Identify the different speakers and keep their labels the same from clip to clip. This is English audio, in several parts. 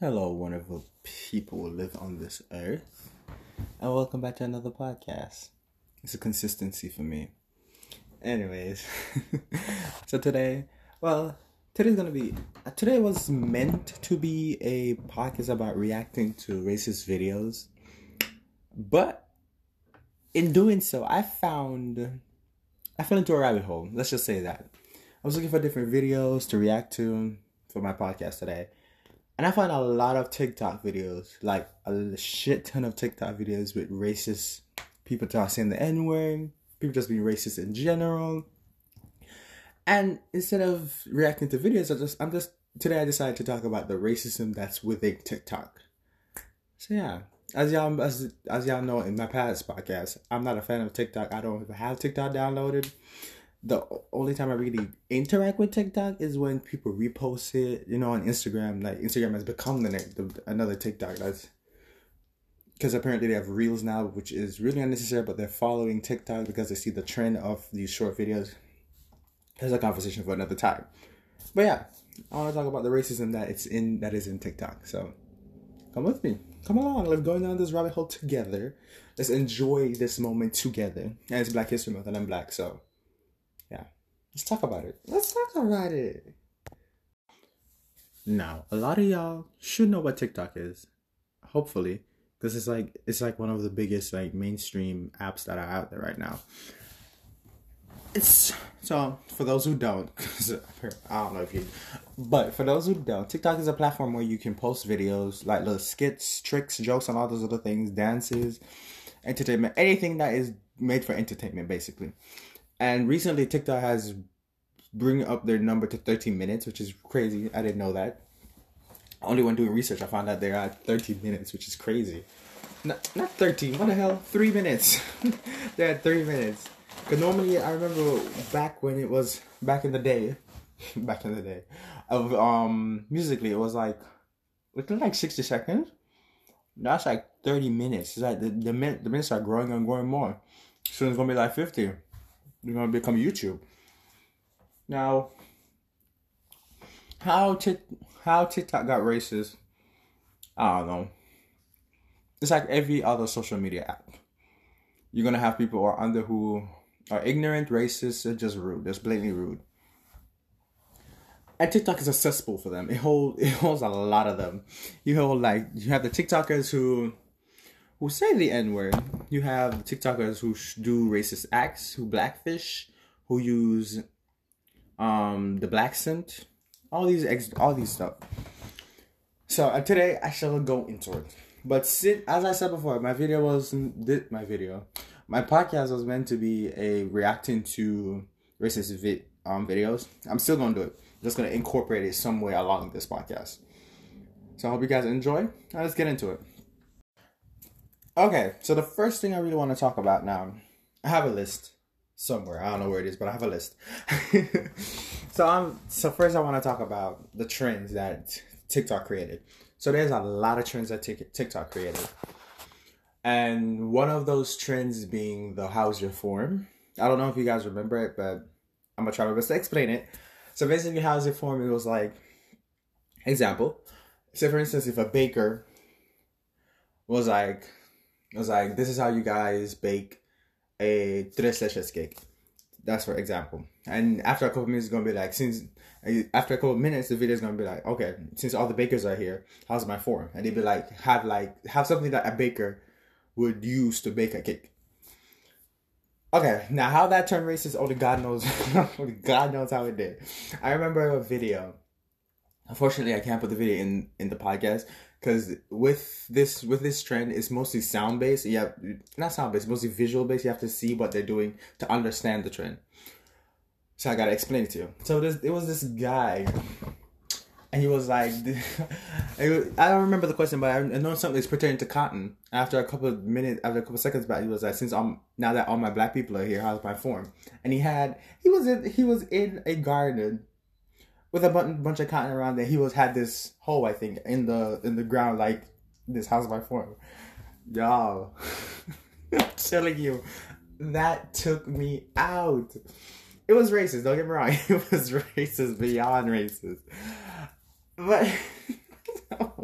Speaker 1: Hello, wonderful people who live on this earth, and welcome back to another podcast. It's a consistency for me. Anyways, so today, well, today's gonna be uh, today was meant to be a podcast about reacting to racist videos, but in doing so, I found I fell into a rabbit hole. Let's just say that I was looking for different videos to react to for my podcast today and I find a lot of TikTok videos, like a shit ton of TikTok videos with racist people saying the N word, people just being racist in general. And instead of reacting to videos, I just I'm just today I decided to talk about the racism that's within TikTok. So yeah, as y'all as as y'all know in my past podcast, I'm not a fan of TikTok. I don't have TikTok downloaded the only time I really interact with TikTok is when people repost it, you know, on Instagram. Like Instagram has become the, the another TikTok. That's because apparently they have Reels now, which is really unnecessary. But they're following TikTok because they see the trend of these short videos. There's a conversation for another time. But yeah, I want to talk about the racism that it's in that is in TikTok. So come with me. Come along. Let's go down this rabbit hole together. Let's enjoy this moment together. And it's Black History Month, and I'm black, so Let's talk about it. Let's talk about it. Now, a lot of y'all should know what TikTok is. Hopefully, because it's like it's like one of the biggest like mainstream apps that are out there right now. It's so for those who don't, I don't know if you, but for those who don't, TikTok is a platform where you can post videos like little skits, tricks, jokes, and all those other things, dances, entertainment, anything that is made for entertainment, basically. And recently, TikTok has bring up their number to 13 minutes, which is crazy. I didn't know that. Only when doing research, I found out they're at 13 minutes, which is crazy. Not, not 13, what the hell? Three minutes. they're at three minutes. Because normally, I remember back when it was, back in the day, back in the day, of um Musical.ly, it was like, it like 60 seconds. That's like 30 minutes. It's like the, the, min- the minutes are growing and growing more. Soon it's going to be like 50. It's going to become YouTube. Now, how Tik how TikTok got racist, I don't know. It's like every other social media app. You're gonna have people who are under who are ignorant, racist, or just rude. Just blatantly rude. And TikTok is accessible for them. It holds it holds a lot of them. You hold like you have the TikTokers who who say the N word. You have TikTokers who do racist acts, who blackfish, who use um, the black scent, all these ex- all these stuff. So uh, today I shall go into it. But sit, as I said before, my video was my video, my podcast was meant to be a reacting to racist vid, um, videos. I'm still gonna do it. I'm just gonna incorporate it somewhere along this podcast. So I hope you guys enjoy. Now let's get into it. Okay, so the first thing I really want to talk about now, I have a list somewhere. I don't know where it is, but I have a list. so I'm so first I want to talk about the trends that TikTok created. So there's a lot of trends that TikTok created. And one of those trends being the how's your form. I don't know if you guys remember it, but I'm gonna try my best to explain it. So basically, how's your form? It was like, example. So for instance, if a baker was like, was like, this is how you guys bake a tres leches cake. That's for example. And after a couple minutes, it's gonna be like, since after a couple minutes, the video is gonna be like, okay, since all the bakers are here, how's my form? And they'd be like, have like have something that a baker would use to bake a cake. Okay, now how that turned racist, only God knows, only God knows how it did. I remember a video. Unfortunately, I can't put the video in in the podcast because with this with this trend it's mostly sound based yeah not sound based mostly visual based you have to see what they're doing to understand the trend. So i gotta explain it to you. So this it was this guy and he was like i don't remember the question but i know something's pertaining to cotton. After a couple of minutes after a couple of seconds back he was like since i'm now that all my black people are here how's my form? And he had he was in he was in a garden with a bunch of cotton around there. He was had this hole, I think, in the in the ground, like this house by form. Y'all, I'm telling you, that took me out. It was racist. Don't get me wrong. It was racist beyond racist. But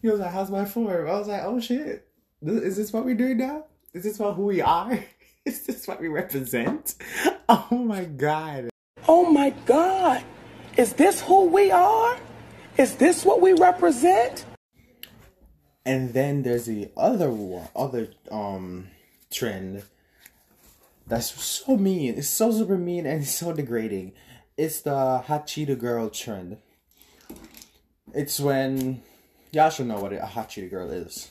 Speaker 1: He was like, "How's my form?" I was like, "Oh shit, is this what we're doing now? Is this what who we are? Is this what we represent?" Oh my god.
Speaker 2: Oh my God. Is this who we are? Is this what we represent?
Speaker 1: And then there's the other other um trend that's so mean. It's so super mean and so degrading. It's the hot Cheeto girl trend. It's when y'all should know what a hot Cheeto girl is.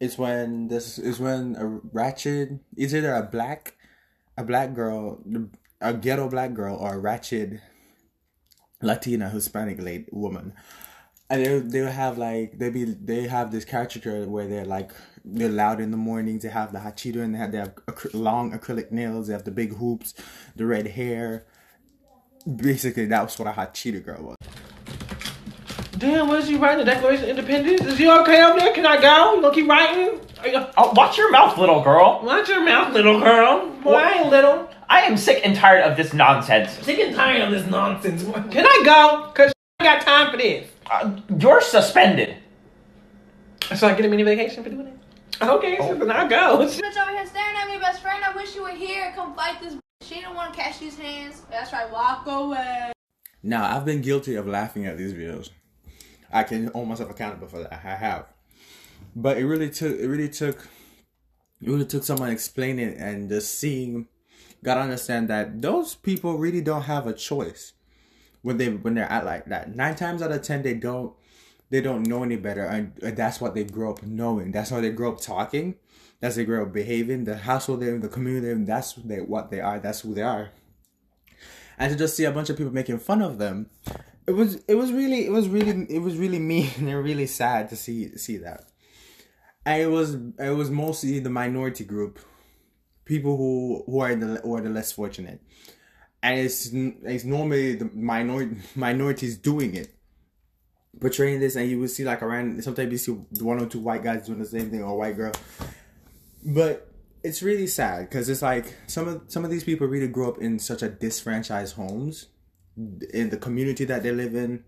Speaker 1: It's when this is when a ratchet is either a black a black girl a ghetto black girl or a ratchet Latina Hispanic late woman. And they they'll have like they be they have this caricature where they're like they're loud in the mornings. They have the hot Cheeto and they have they have acry- long acrylic nails. They have the big hoops, the red hair. Basically, that was what a hot Cheeto girl was.
Speaker 3: Damn, what is you writing? The Declaration of Independence? Is you okay over there? Can I go? You gonna keep writing? Are you...
Speaker 4: Oh, watch your mouth, little girl.
Speaker 3: Watch your mouth, little girl. Boy, I ain't little.
Speaker 4: I am sick and tired of this nonsense.
Speaker 3: Sick and tired of this nonsense. Can I go? Cause I got time for this.
Speaker 4: Uh, you're suspended.
Speaker 3: So I get a mini vacation for doing it? Okay, so then I'll go.
Speaker 5: Bitch over here staring at me, best friend. I wish you were here. Come fight this. bitch. She don't want to catch these hands. That's right. Walk away.
Speaker 1: Now, I've been guilty of laughing at these videos. I can hold myself accountable for that. I have. But it really took it really took it really took someone explaining and just seeing gotta understand that those people really don't have a choice when they when they're at like that. Nine times out of ten they don't they don't know any better and that's what they grow up knowing. That's how they grow up talking. That's how they grow up behaving. The household they're in, the community in, that's they what they are, that's who they are and to just see a bunch of people making fun of them it was it was really it was really it was really mean and really sad to see see that and it was it was mostly the minority group people who who are the who are the less fortunate. And it's it's normally the minority minorities doing it. Portraying this and you will see like around sometimes you see one or two white guys doing the same thing or a white girl. But it's really sad because it's like some of some of these people really grew up in such a disfranchised homes in the community that they live in.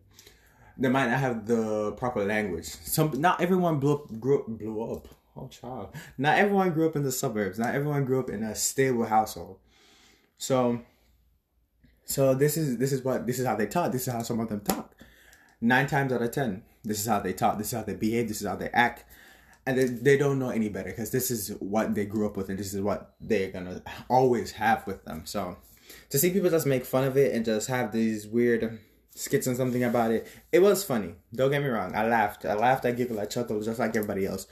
Speaker 1: They might not have the proper language. Some not everyone blew up grew blew up oh child. Not everyone grew up in the suburbs. Not everyone grew up in a stable household. So so this is this is what this is how they talk this is how some of them talk. Nine times out of ten this is how they talk. This is how they behave. This is how they act. And they, they don't know any better because this is what they grew up with and this is what they're gonna always have with them. So to see people just make fun of it and just have these weird skits and something about it it was funny. Don't get me wrong. I laughed. I laughed. I giggled. I chuckled just like everybody else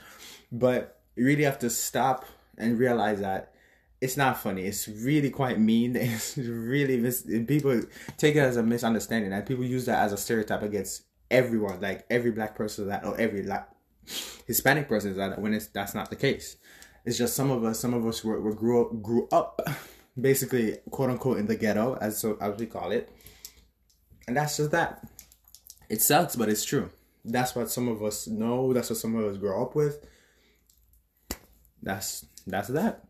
Speaker 1: but you really have to stop and realize that it's not funny it's really quite mean it's really mis- people take it as a misunderstanding and people use that as a stereotype against everyone like every black person is that or every like Hispanic person is that when it's that's not the case. It's just some of us, some of us were, were grew up, grew up, basically quote unquote in the ghetto as so as we call it, and that's just that. It sucks, but it's true. That's what some of us know. That's what some of us grow up with. That's that's that.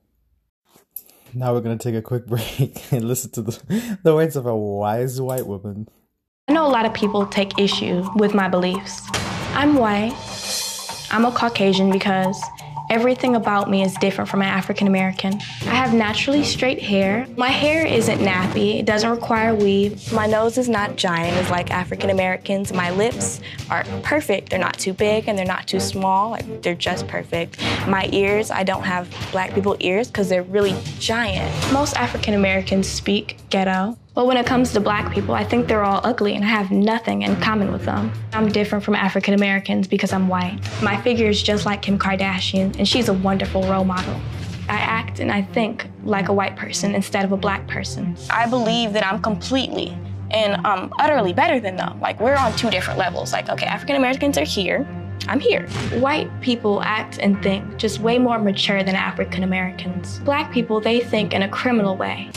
Speaker 1: Now we're gonna take a quick break and listen to the the words of a wise white woman.
Speaker 6: I know a lot of people take issue with my beliefs. I'm white. I'm a Caucasian because everything about me is different from an African American. I have naturally straight hair. My hair isn't nappy, it doesn't require weave. My nose is not giant as like African Americans. My lips are perfect. They're not too big and they're not too small. Like they're just perfect. My ears, I don't have black people ears because they're really giant. Most African Americans speak ghetto. But when it comes to black people, I think they're all ugly and I have nothing in common with them. I'm different from African Americans because I'm white. My figure is just like Kim Kardashian, and she's a wonderful role model. I act and I think like a white person instead of a black person. I believe that I'm completely and um, utterly better than them. Like, we're on two different levels. Like, okay, African Americans are here, I'm here. White people act and think just way more mature than African Americans. Black people, they think in a criminal way.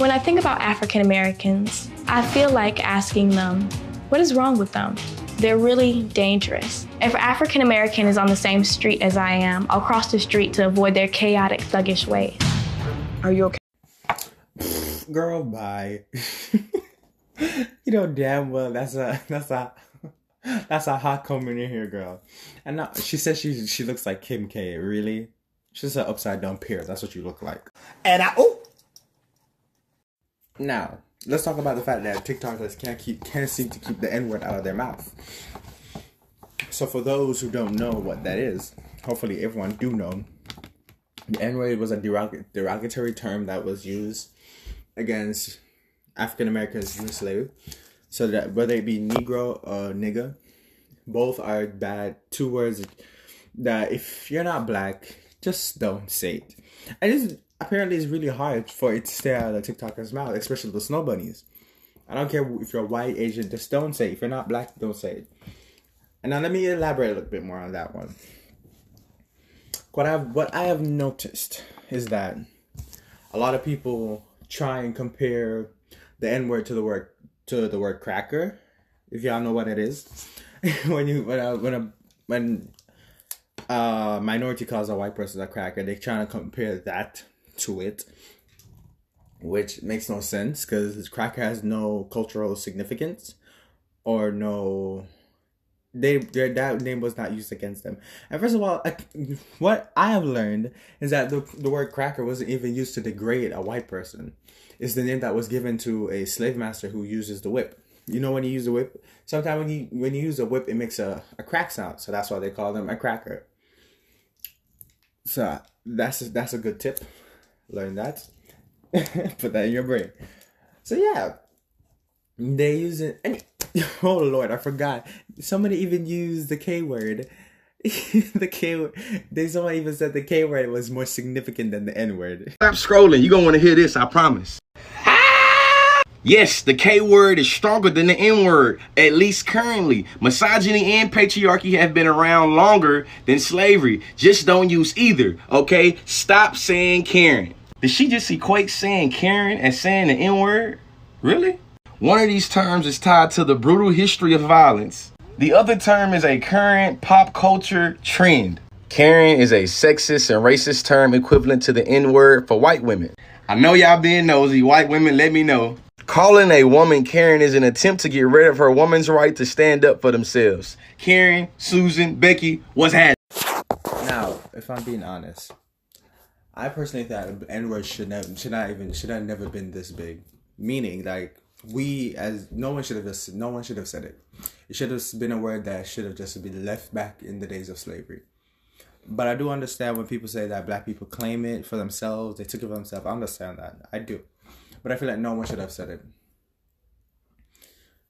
Speaker 6: When I think about African Americans, I feel like asking them, what is wrong with them? They're really dangerous. If an African American is on the same street as I am, I'll cross the street to avoid their chaotic, thuggish ways.
Speaker 2: Are you okay?
Speaker 1: Girl, bye. you know damn well that's a that's a That's a hot coming in here, girl. And now, she says she she looks like Kim K. Really? She's an upside down pear. That's what you look like.
Speaker 2: And I oh
Speaker 1: Now, let's talk about the fact that TikTokers can't keep can't seem to keep the N word out of their mouth. So for those who don't know what that is, hopefully everyone do know. The N word was a derog- derogatory term that was used against African Americans enslaved. So that whether it be Negro or nigger, both are bad two words that if you're not black, just don't say it. I it's apparently it's really hard for it to stay out of TikToker's mouth, especially the snow bunnies. I don't care if you're white, Asian, just don't say it. If you're not black, don't say it. And now let me elaborate a little bit more on that one. What I've what I have noticed is that a lot of people try and compare the N word to the word to the word cracker. If y'all know what it is, when you when a, when a when a minority calls a white person a cracker, they're trying to compare that to it, which makes no sense because cracker has no cultural significance or no they their that name was not used against them. And first of all, I, what I have learned is that the the word cracker wasn't even used to degrade a white person. It's the name that was given to a slave master who uses the whip. You know when you use the whip, sometimes when you when you use a whip, it makes a, a crack sound. So that's why they call them a cracker. So that's that's a good tip. Learn that. Put that in your brain. So yeah, they use it. And, oh Lord, I forgot. Somebody even used the K word. the K word. They someone even said the K word was more significant than the N word.
Speaker 7: Stop scrolling. You're to want to hear this, I promise. Yes, the K word is stronger than the N word, at least currently. Misogyny and patriarchy have been around longer than slavery. Just don't use either, okay? Stop saying Karen. Did she just see equate saying Karen and saying the N word? Really? One of these terms is tied to the brutal history of violence. The other term is a current pop culture trend. Karen is a sexist and racist term equivalent to the N word for white women. I know y'all being nosy. White women, let me know. Calling a woman Karen is an attempt to get rid of her woman's right to stand up for themselves. Karen, Susan, Becky, what's happening?
Speaker 1: Now, if I'm being honest, I personally think N word should never should not even should have never been this big. Meaning, like we as no one should have just no one should have said it. It should have been a word that should have just been left back in the days of slavery. But I do understand when people say that black people claim it for themselves, they took it for themselves. I understand that. I do. But I feel like no one should have said it.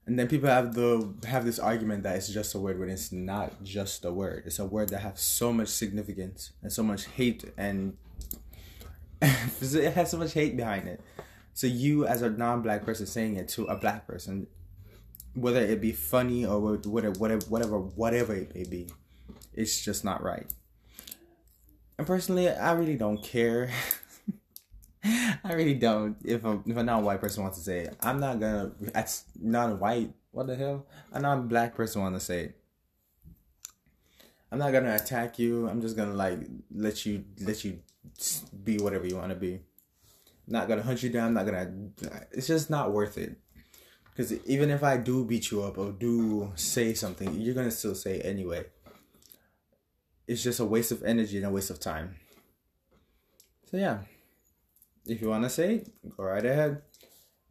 Speaker 1: And then people have the have this argument that it's just a word when it's not just a word. It's a word that has so much significance and so much hate and it has so much hate behind it. So you as a non-black person saying it to a black person, whether it be funny or whatever, whatever, whatever, whatever it may be, it's just not right. And personally, I really don't care. I really don't. If a if a non-white person wants to say it, I'm not gonna. That's non-white. What the hell? A non-black person want to say it. I'm not gonna attack you. I'm just gonna like let you let you be whatever you want to be. not gonna hunt you down. not gonna. It's just not worth it. Because even if I do beat you up or do say something, you're gonna still say anyway. It's just a waste of energy and a waste of time. So yeah. If you want to say go right ahead.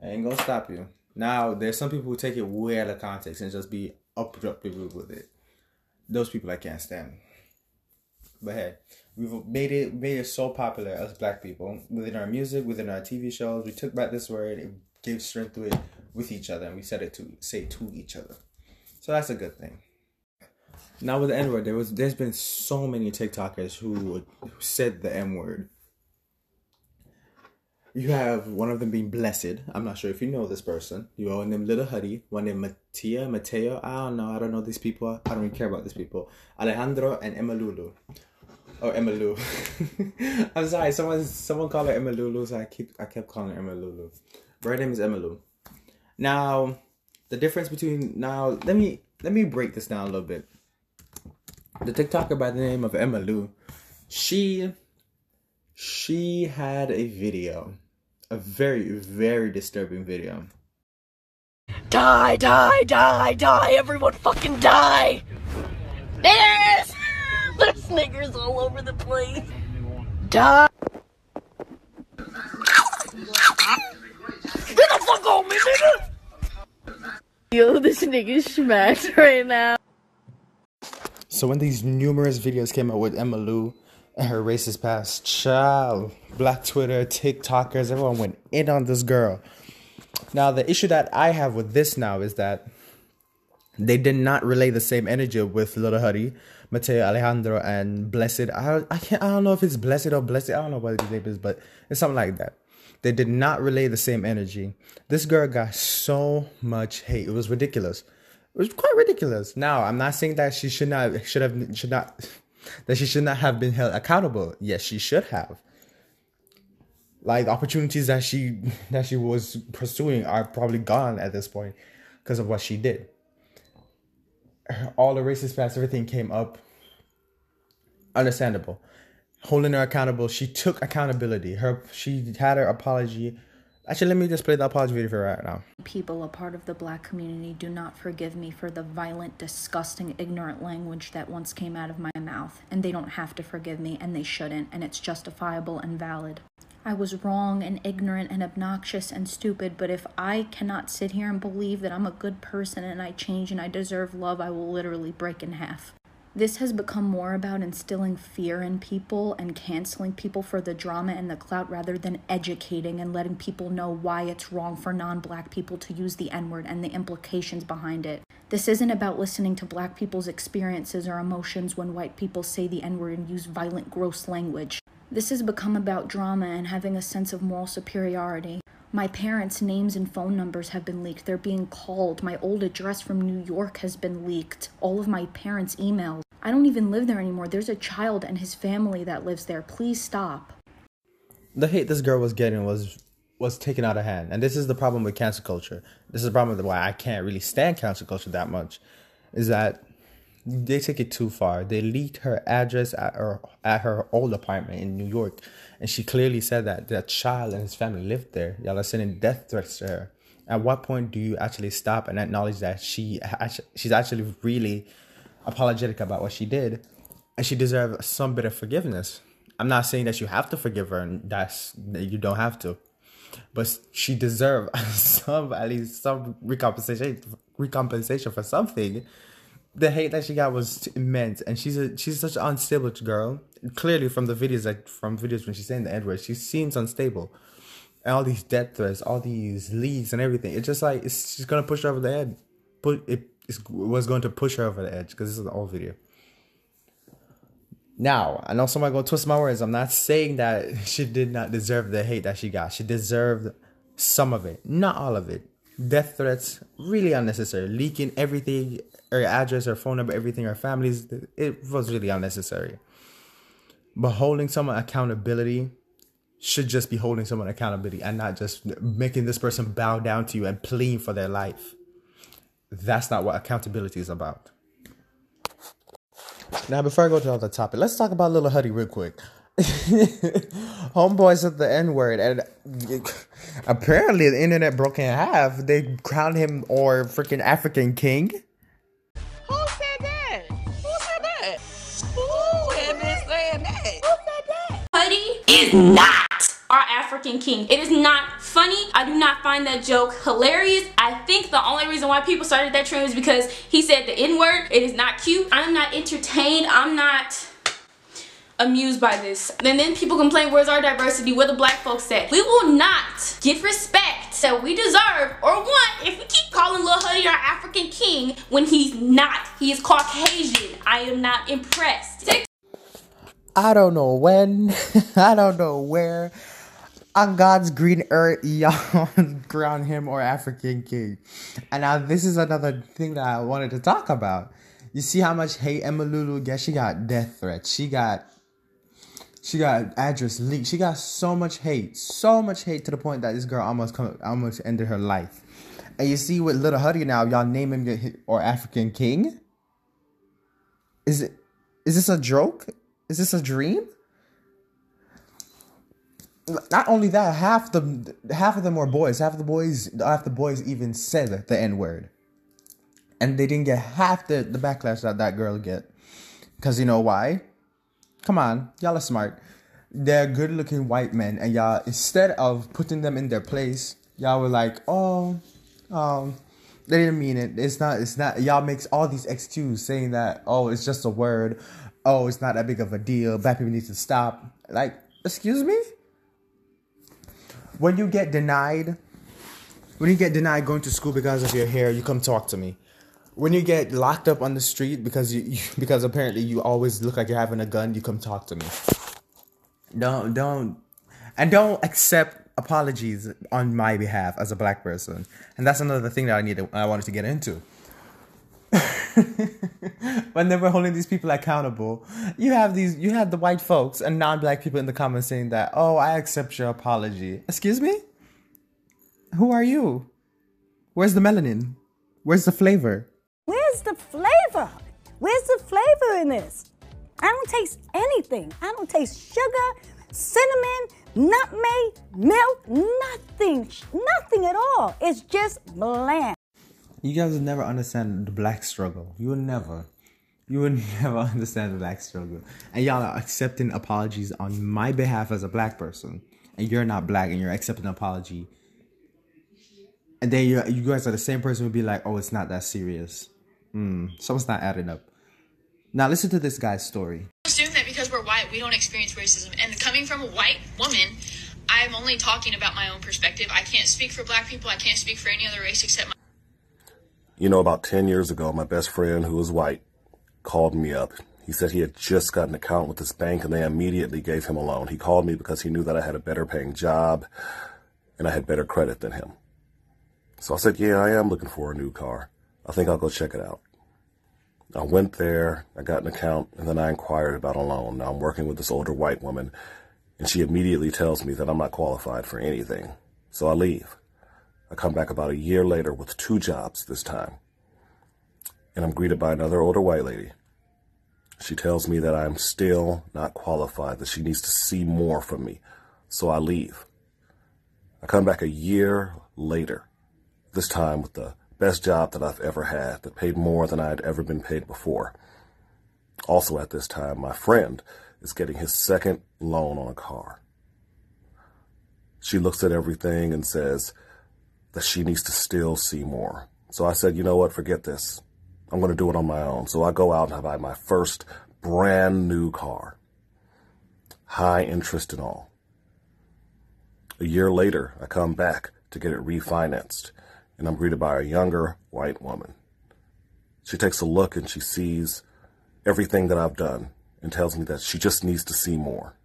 Speaker 1: I ain't gonna stop you. Now, there's some people who take it way out of context and just be upjumping with it. Those people I can't stand. But hey, we've made it made it so popular as black people within our music, within our TV shows. We took back this word, it gave strength to it with each other, and we said it to say to each other. So that's a good thing. Now with the N word, there was there's been so many TikTokers who, who said the N word you have one of them being blessed. I'm not sure if you know this person. You own them Little Huddy, one named Mattia, Mateo. I don't know. I don't know these people. I don't even care about these people. Alejandro and Oh, Emalulu. Or Emalu. I'm sorry, someone someone called her Emalulu, so I keep I kept calling her Emalulu. But her name is Emalu. Now, the difference between now let me let me break this down a little bit. The TikToker by the name of Emalu, she she had a video, a very, very disturbing video.
Speaker 8: Die, die, die, die. Everyone fucking die. There's, there's niggers all over the place. Die. Get the fuck on me, nigga. Yo, this nigga's smacked right now.
Speaker 1: So when these numerous videos came out with Emma Lou and her racist past, child, Black Twitter, TikTokers, everyone went in on this girl. Now the issue that I have with this now is that they did not relay the same energy with Little Huddy, Mateo Alejandro, and Blessed. I I can't I don't know if it's Blessed or Blessed. I don't know what his name is, but it's something like that. They did not relay the same energy. This girl got so much hate. It was ridiculous. It was quite ridiculous. Now, I'm not saying that she should not should have should not that she should not have been held accountable. Yes, she should have. Like the opportunities that she that she was pursuing are probably gone at this point because of what she did. All the racist past, everything came up. Understandable. Holding her accountable, she took accountability. Her she had her apology. Actually, let me just play the apology video for right now.
Speaker 9: People a part of the black community do not forgive me for the violent, disgusting, ignorant language that once came out of my mouth, and they don't have to forgive me, and they shouldn't, and it's justifiable and valid. I was wrong and ignorant and obnoxious and stupid, but if I cannot sit here and believe that I'm a good person and I change and I deserve love, I will literally break in half. This has become more about instilling fear in people and canceling people for the drama and the clout rather than educating and letting people know why it's wrong for non black people to use the N word and the implications behind it. This isn't about listening to black people's experiences or emotions when white people say the N word and use violent, gross language. This has become about drama and having a sense of moral superiority. My parents' names and phone numbers have been leaked. They're being called. My old address from New York has been leaked. All of my parents' emails. I don't even live there anymore. There's a child and his family that lives there. Please stop.
Speaker 1: The hate this girl was getting was was taken out of hand, and this is the problem with cancel culture. This is the problem with why I can't really stand cancel culture that much, is that they take it too far. They leaked her address at her at her old apartment in New York, and she clearly said that that child and his family lived there. Y'all are sending death threats to her. At what point do you actually stop and acknowledge that she she's actually really apologetic about what she did, and she deserves some bit of forgiveness? I'm not saying that you have to forgive her, and that's that you don't have to, but she deserves some at least some recompensation recompensation for something the hate that she got was immense, and she's a she's such an unstable girl. Clearly, from the videos that from videos when she's saying the N she seems unstable. And all these death threats, all these leaks, and everything. It's just like it's just gonna push her over the edge. Put it, it was going to push her over the edge because this is an old video. Now, I know somebody gonna twist my words. I'm not saying that she did not deserve the hate that she got. She deserved some of it, not all of it. Death threats, really unnecessary. Leaking everything her address, her phone number, everything, her family's, it was really unnecessary. But holding someone accountability should just be holding someone accountability and not just making this person bow down to you and plead for their life. That's not what accountability is about. Now, before I go to the other topic, let's talk about Little Huddy real quick. Homeboy said the N word, and apparently the internet broke in half. They crowned him or freaking African king.
Speaker 6: Is not our African king. It is not funny. I do not find that joke hilarious. I think the only reason why people started that trend is because he said the N-word. It is not cute. I'm not entertained. I'm not amused by this. And then people complain, where's our diversity? Where the black folks at? We will not get respect that we deserve or want if we keep calling Lil Huddy our African king when he's not. He is Caucasian. I am not impressed.
Speaker 1: I don't know when, I don't know where. On God's green earth, y'all crown him or African king. And now this is another thing that I wanted to talk about. You see how much hate Emma Lulu gets? She got death threats. She got she got address leaked. She got so much hate, so much hate to the point that this girl almost come, almost ended her life. And you see with Little Huddy now, y'all name him or African king. Is it? Is this a joke? Is this a dream? not only that, half the half of them were boys. Half of the boys, half the boys even said the N word, and they didn't get half the the backlash that that girl get. Cause you know why? Come on, y'all are smart. They're good looking white men, and y'all instead of putting them in their place, y'all were like, oh, um, they didn't mean it. It's not. It's not. Y'all makes all these excuses saying that oh, it's just a word. Oh, it's not that big of a deal. Black people need to stop. Like, excuse me when you get denied, when you get denied going to school because of your hair, you come talk to me. When you get locked up on the street because you, you because apparently you always look like you're having a gun, you come talk to me. Don't don't and don't accept apologies on my behalf as a black person. And that's another thing that I needed I wanted to get into. when they were holding these people accountable, you have these you have the white folks and non-black people in the comments saying that, "Oh, I accept your apology." Excuse me? Who are you? Where's the melanin? Where's the flavor?
Speaker 10: Where's the flavor? Where's the flavor in this? I don't taste anything. I don't taste sugar, cinnamon, nutmeg, milk, nothing. Nothing at all. It's just bland.
Speaker 1: You guys will never understand the black struggle. You will never. You will never understand the black struggle. And y'all are accepting apologies on my behalf as a black person. And you're not black and you're accepting an apology. And then you you guys are the same person who be like, oh, it's not that serious. Hmm, something's not adding up. Now listen to this guy's story.
Speaker 11: Assume that because we're white, we don't experience racism. And coming from a white woman, I'm only talking about my own perspective. I can't speak for black people. I can't speak for any other race except my
Speaker 12: you know, about 10 years ago, my best friend, who was white, called me up. He said he had just got an account with this bank and they immediately gave him a loan. He called me because he knew that I had a better paying job and I had better credit than him. So I said, yeah, I am looking for a new car. I think I'll go check it out. I went there, I got an account, and then I inquired about a loan. Now I'm working with this older white woman, and she immediately tells me that I'm not qualified for anything. So I leave. I come back about a year later with two jobs this time. And I'm greeted by another older white lady. She tells me that I'm still not qualified, that she needs to see more from me. So I leave. I come back a year later, this time with the best job that I've ever had that paid more than I'd ever been paid before. Also at this time, my friend is getting his second loan on a car. She looks at everything and says, that she needs to still see more. So I said, you know what, forget this. I'm going to do it on my own. So I go out and I buy my first brand new car. High interest and all. A year later, I come back to get it refinanced, and I'm greeted by a younger white woman. She takes a look and she sees everything that I've done and tells me that she just needs to see more.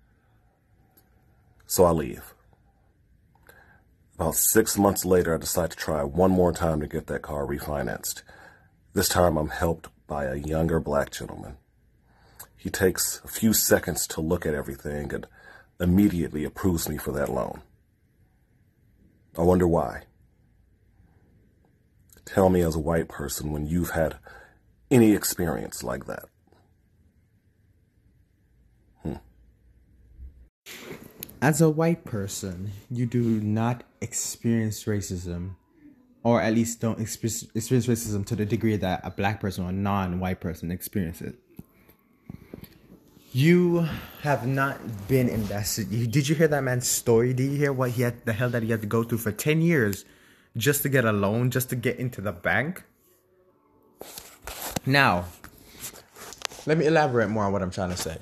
Speaker 12: So I leave. About six months later, I decide to try one more time to get that car refinanced. This time I'm helped by a younger black gentleman. He takes a few seconds to look at everything and immediately approves me for that loan. I wonder why. Tell me as a white person when you've had any experience like that.
Speaker 1: Hmm. As a white person, you do not experience racism, or at least don't experience racism to the degree that a black person or a non-white person experiences. You have not been invested. Did you hear that man's story? Did you hear what he had, the hell that he had to go through for ten years, just to get a loan, just to get into the bank? Now, let me elaborate more on what I'm trying to say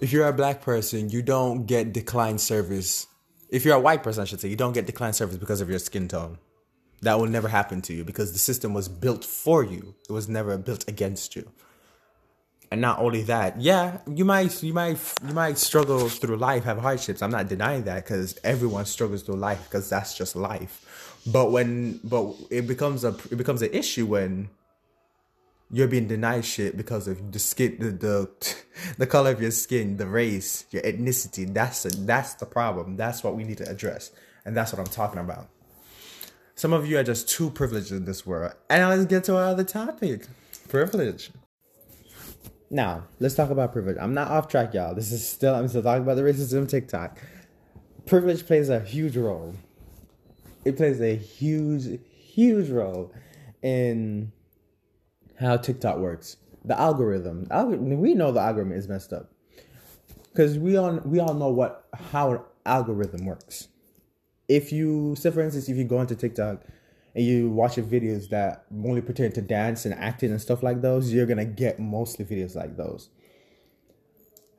Speaker 1: if you're a black person, you don't get declined service. If you're a white person, I should say, you don't get declined service because of your skin tone. That will never happen to you because the system was built for you. It was never built against you. And not only that, yeah, you might you might you might struggle through life, have hardships. I'm not denying that because everyone struggles through life because that's just life. But when but it becomes a it becomes an issue when you're being denied shit because of the skin, the the, the color of your skin, the race, your ethnicity. That's a, that's the problem. That's what we need to address, and that's what I'm talking about. Some of you are just too privileged in this world. And now let's get to our other topic: privilege. Now, let's talk about privilege. I'm not off track, y'all. This is still I'm still talking about the racism TikTok. privilege plays a huge role. It plays a huge, huge role in how TikTok works. The algorithm. Algor- we know the algorithm is messed up because we all we all know what how an algorithm works. If you, say for instance, if you go into TikTok and you watch videos that only pertain to dance and acting and stuff like those, you're gonna get mostly videos like those.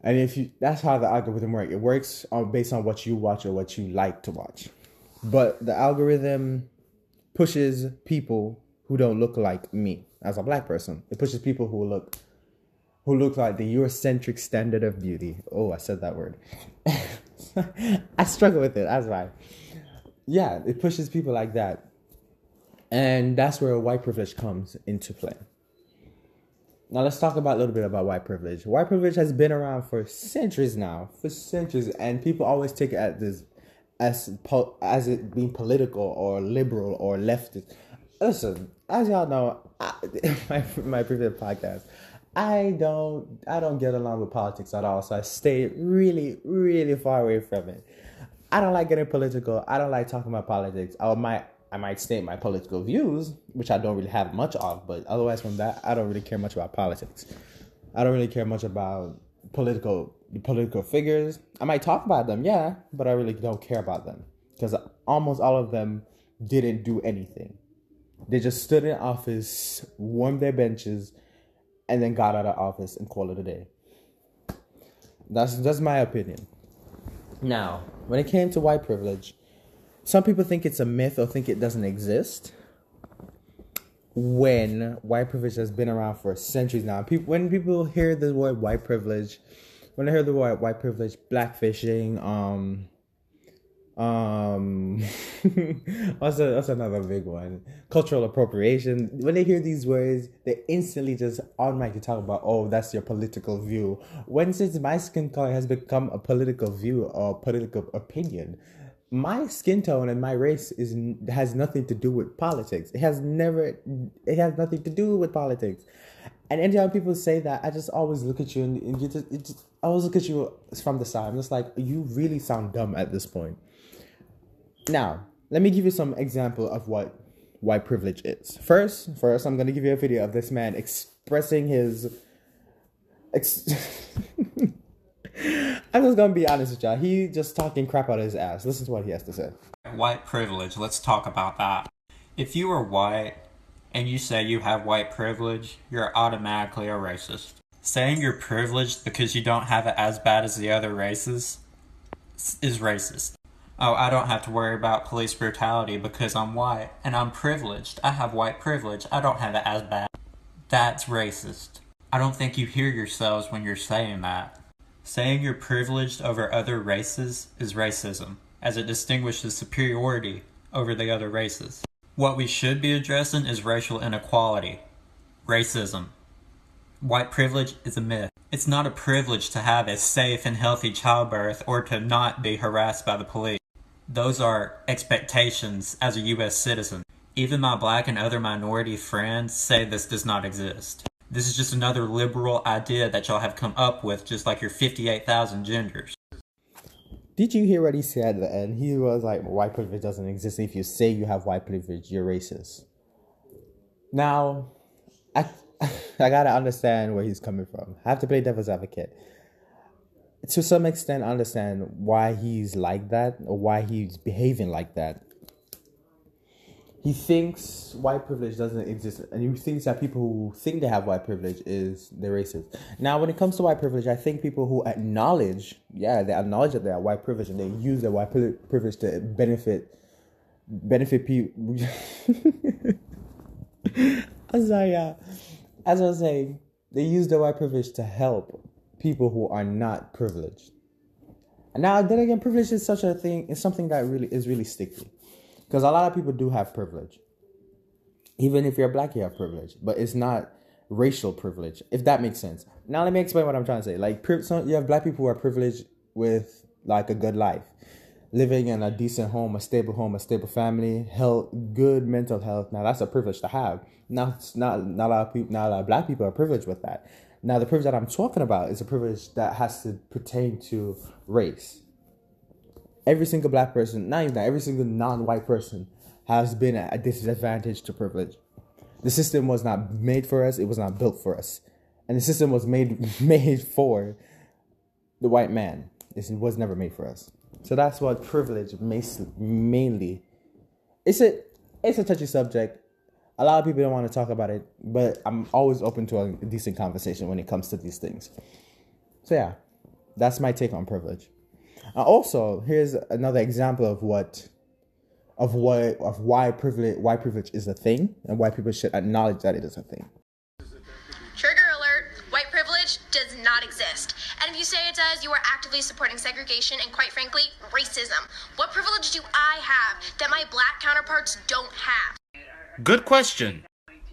Speaker 1: And if you, that's how the algorithm works. It works on based on what you watch or what you like to watch. But the algorithm pushes people who don't look like me as a black person. It pushes people who look who look like the Eurocentric standard of beauty. Oh, I said that word. I struggle with it. That's why. Yeah, it pushes people like that. And that's where white privilege comes into play. Now let's talk about a little bit about white privilege. White privilege has been around for centuries now, for centuries, and people always take it as this as as it being political or liberal or leftist. Listen, as y'all know, I, my my previous podcast, I don't I don't get along with politics at all, so I stay really really far away from it. I don't like getting political. I don't like talking about politics. I might I might state my political views, which I don't really have much of, but otherwise from that, I don't really care much about politics. I don't really care much about political political figures. I might talk about them, yeah, but I really don't care about them because almost all of them didn't do anything. They just stood in office, warmed their benches, and then got out of office and called it a day. That's that's my opinion. Now, when it came to white privilege, some people think it's a myth or think it doesn't exist. When white privilege has been around for centuries now, people when people hear the word white privilege, when I hear the word white privilege, blackfishing, um, um, what's, a, what's another big one? Cultural appropriation. When they hear these words, they instantly just automatically talk about, oh, that's your political view. When since my skin color has become a political view or political opinion, my skin tone and my race is has nothing to do with politics. It has never. It has nothing to do with politics. And anytime people say that, I just always look at you and, and you just, just I always look at you from the side. I'm just like, you really sound dumb at this point. Now, let me give you some example of what white privilege is. First, first, I'm gonna give you a video of this man expressing his. Ex- I'm just gonna be honest with y'all. He just talking crap out of his ass. Listen to what he has to say.
Speaker 13: White privilege. Let's talk about that. If you are white and you say you have white privilege, you're automatically a racist. Saying you're privileged because you don't have it as bad as the other races is racist. Oh, I don't have to worry about police brutality because I'm white and I'm privileged. I have white privilege. I don't have it as bad. That's racist. I don't think you hear yourselves when you're saying that. Saying you're privileged over other races is racism, as it distinguishes superiority over the other races. What we should be addressing is racial inequality, racism. White privilege is a myth. It's not a privilege to have a safe and healthy childbirth or to not be harassed by the police. Those are expectations as a US citizen. Even my black and other minority friends say this does not exist. This is just another liberal idea that y'all have come up with, just like your 58,000 genders.
Speaker 1: Did you hear what he said at the end? He was like, white privilege doesn't exist. If you say you have white privilege, you're racist. Now, I, I gotta understand where he's coming from. I have to play devil's advocate. To some extent, understand why he's like that or why he's behaving like that he thinks white privilege doesn't exist, and he thinks that people who think they have white privilege is they're racist. Now, when it comes to white privilege, I think people who acknowledge, yeah, they acknowledge that they have white privilege and they use their white privilege to benefit benefit people. as I uh, as I was saying, they use their white privilege to help people who are not privileged. Now, then again, privilege is such a thing. It's something that really is really sticky. Because a lot of people do have privilege. Even if you're black, you have privilege, but it's not racial privilege, if that makes sense. Now, let me explain what I'm trying to say. Like, you have black people who are privileged with like a good life, living in a decent home, a stable home, a stable family, health, good mental health. Now, that's a privilege to have. Now, it's not not a lot of people, not a lot of black people are privileged with that. Now, the privilege that I'm talking about is a privilege that has to pertain to race every single black person, not even that, every single non-white person has been at a disadvantage to privilege. The system was not made for us, it was not built for us. And the system was made made for the white man. It was never made for us. So that's what privilege mainly. It's a it's a touchy subject. A lot of people don't want to talk about it, but I'm always open to a decent conversation when it comes to these things. So yeah, that's my take on privilege. Uh, also, here's another example of what of what of why privilege why privilege is a thing and why people should acknowledge that it is a thing.
Speaker 14: Trigger alert, white privilege does not exist. And if you say it does, you are actively supporting segregation and quite frankly, racism. What privilege do I have that my black counterparts don't have?
Speaker 15: Good question.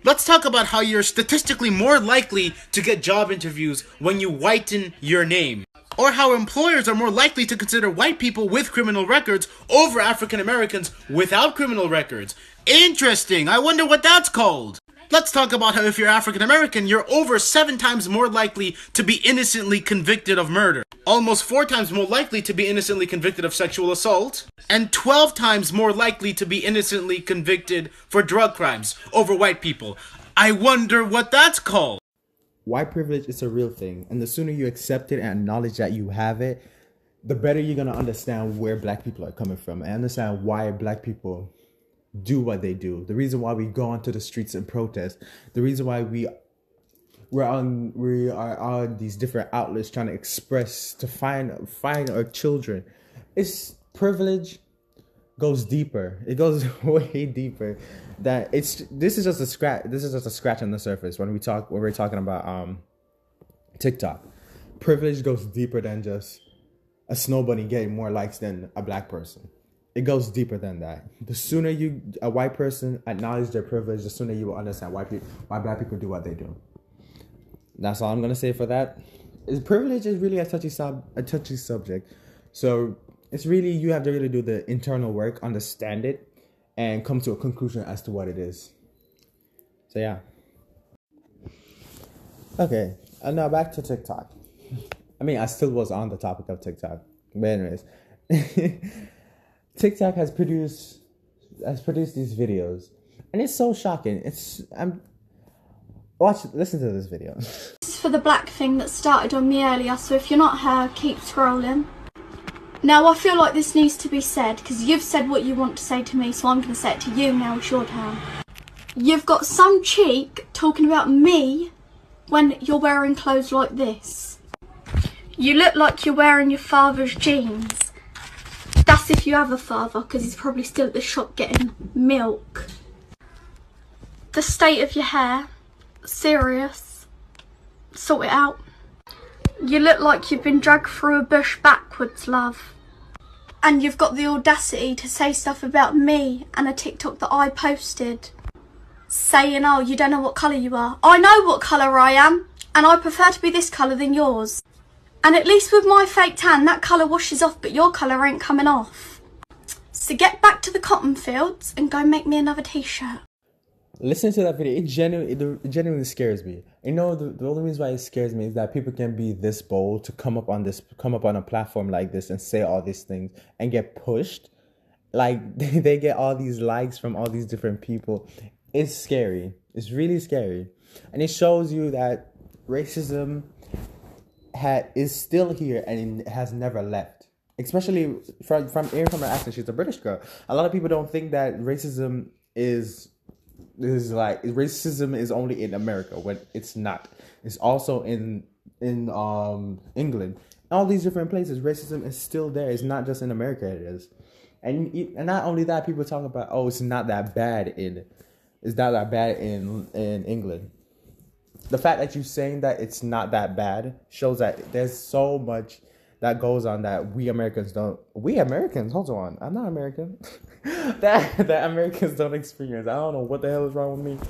Speaker 15: Let's talk about how you're statistically more likely to get job interviews when you whiten your name or how employers are more likely to consider white people with criminal records over African Americans without criminal records. Interesting. I wonder what that's called. Let's talk about how if you're African American, you're over seven times more likely to be innocently convicted of murder, almost four times more likely to be innocently convicted of sexual assault, and 12 times more likely to be innocently convicted for drug crimes over white people. I wonder what that's called.
Speaker 1: White privilege is a real thing. And the sooner you accept it and acknowledge that you have it the better you're to understand where black people are coming from and understand why black people do what they do the reason why we go onto the streets and protest the reason why we we're on we are on these different outlets trying to express to find find our children it's privilege goes deeper it goes way deeper that it's this is just a scratch this is just a scratch on the surface when we talk when we're talking about um TikTok. Privilege goes deeper than just a snow bunny getting more likes than a black person. It goes deeper than that. The sooner you a white person acknowledge their privilege, the sooner you will understand why people why black people do what they do. That's all I'm gonna say for that. Is privilege is really a touchy sub a touchy subject. So it's really you have to really do the internal work, understand it, and come to a conclusion as to what it is. So yeah. Okay, and now back to TikTok. I mean, I still was on the topic of TikTok, but anyways, TikTok has produced has produced these videos, and it's so shocking. It's I'm watch listen to this video.
Speaker 16: This is for the black thing that started on me earlier. So if you're not her, keep scrolling. Now I feel like this needs to be said because you've said what you want to say to me, so I'm to say it to you now. It's your turn. You've got some cheek talking about me when you're wearing clothes like this. You look like you're wearing your father's jeans. That's if you have a father because he's probably still at the shop getting milk. The state of your hair, serious. Sort it out. You look like you've been dragged through a bush backwards, love and you've got the audacity to say stuff about me and a TikTok that I posted saying, oh, you don't know what colour you are. I know what colour I am, and I prefer to be this colour than yours. And at least with my fake tan, that colour washes off, but your colour ain't coming off. So get back to the cotton fields and go make me another t-shirt.
Speaker 1: Listen to that video. It genuinely, it genuinely scares me. You know, the, the only reason why it scares me is that people can be this bold to come up on this, come up on a platform like this and say all these things and get pushed. Like they get all these likes from all these different people. It's scary. It's really scary, and it shows you that racism had is still here and has never left. Especially from from hearing from her accent, she's a British girl. A lot of people don't think that racism is is like racism is only in America when it's not. It's also in in um England, all these different places. Racism is still there. It's not just in America. It is, and and not only that, people talk about oh, it's not that bad in, it's not that bad in in England. The fact that you're saying that it's not that bad shows that there's so much that goes on that we Americans don't. We Americans, hold on, I'm not American. that that Americans don't experience. I don't know what the hell is wrong with me.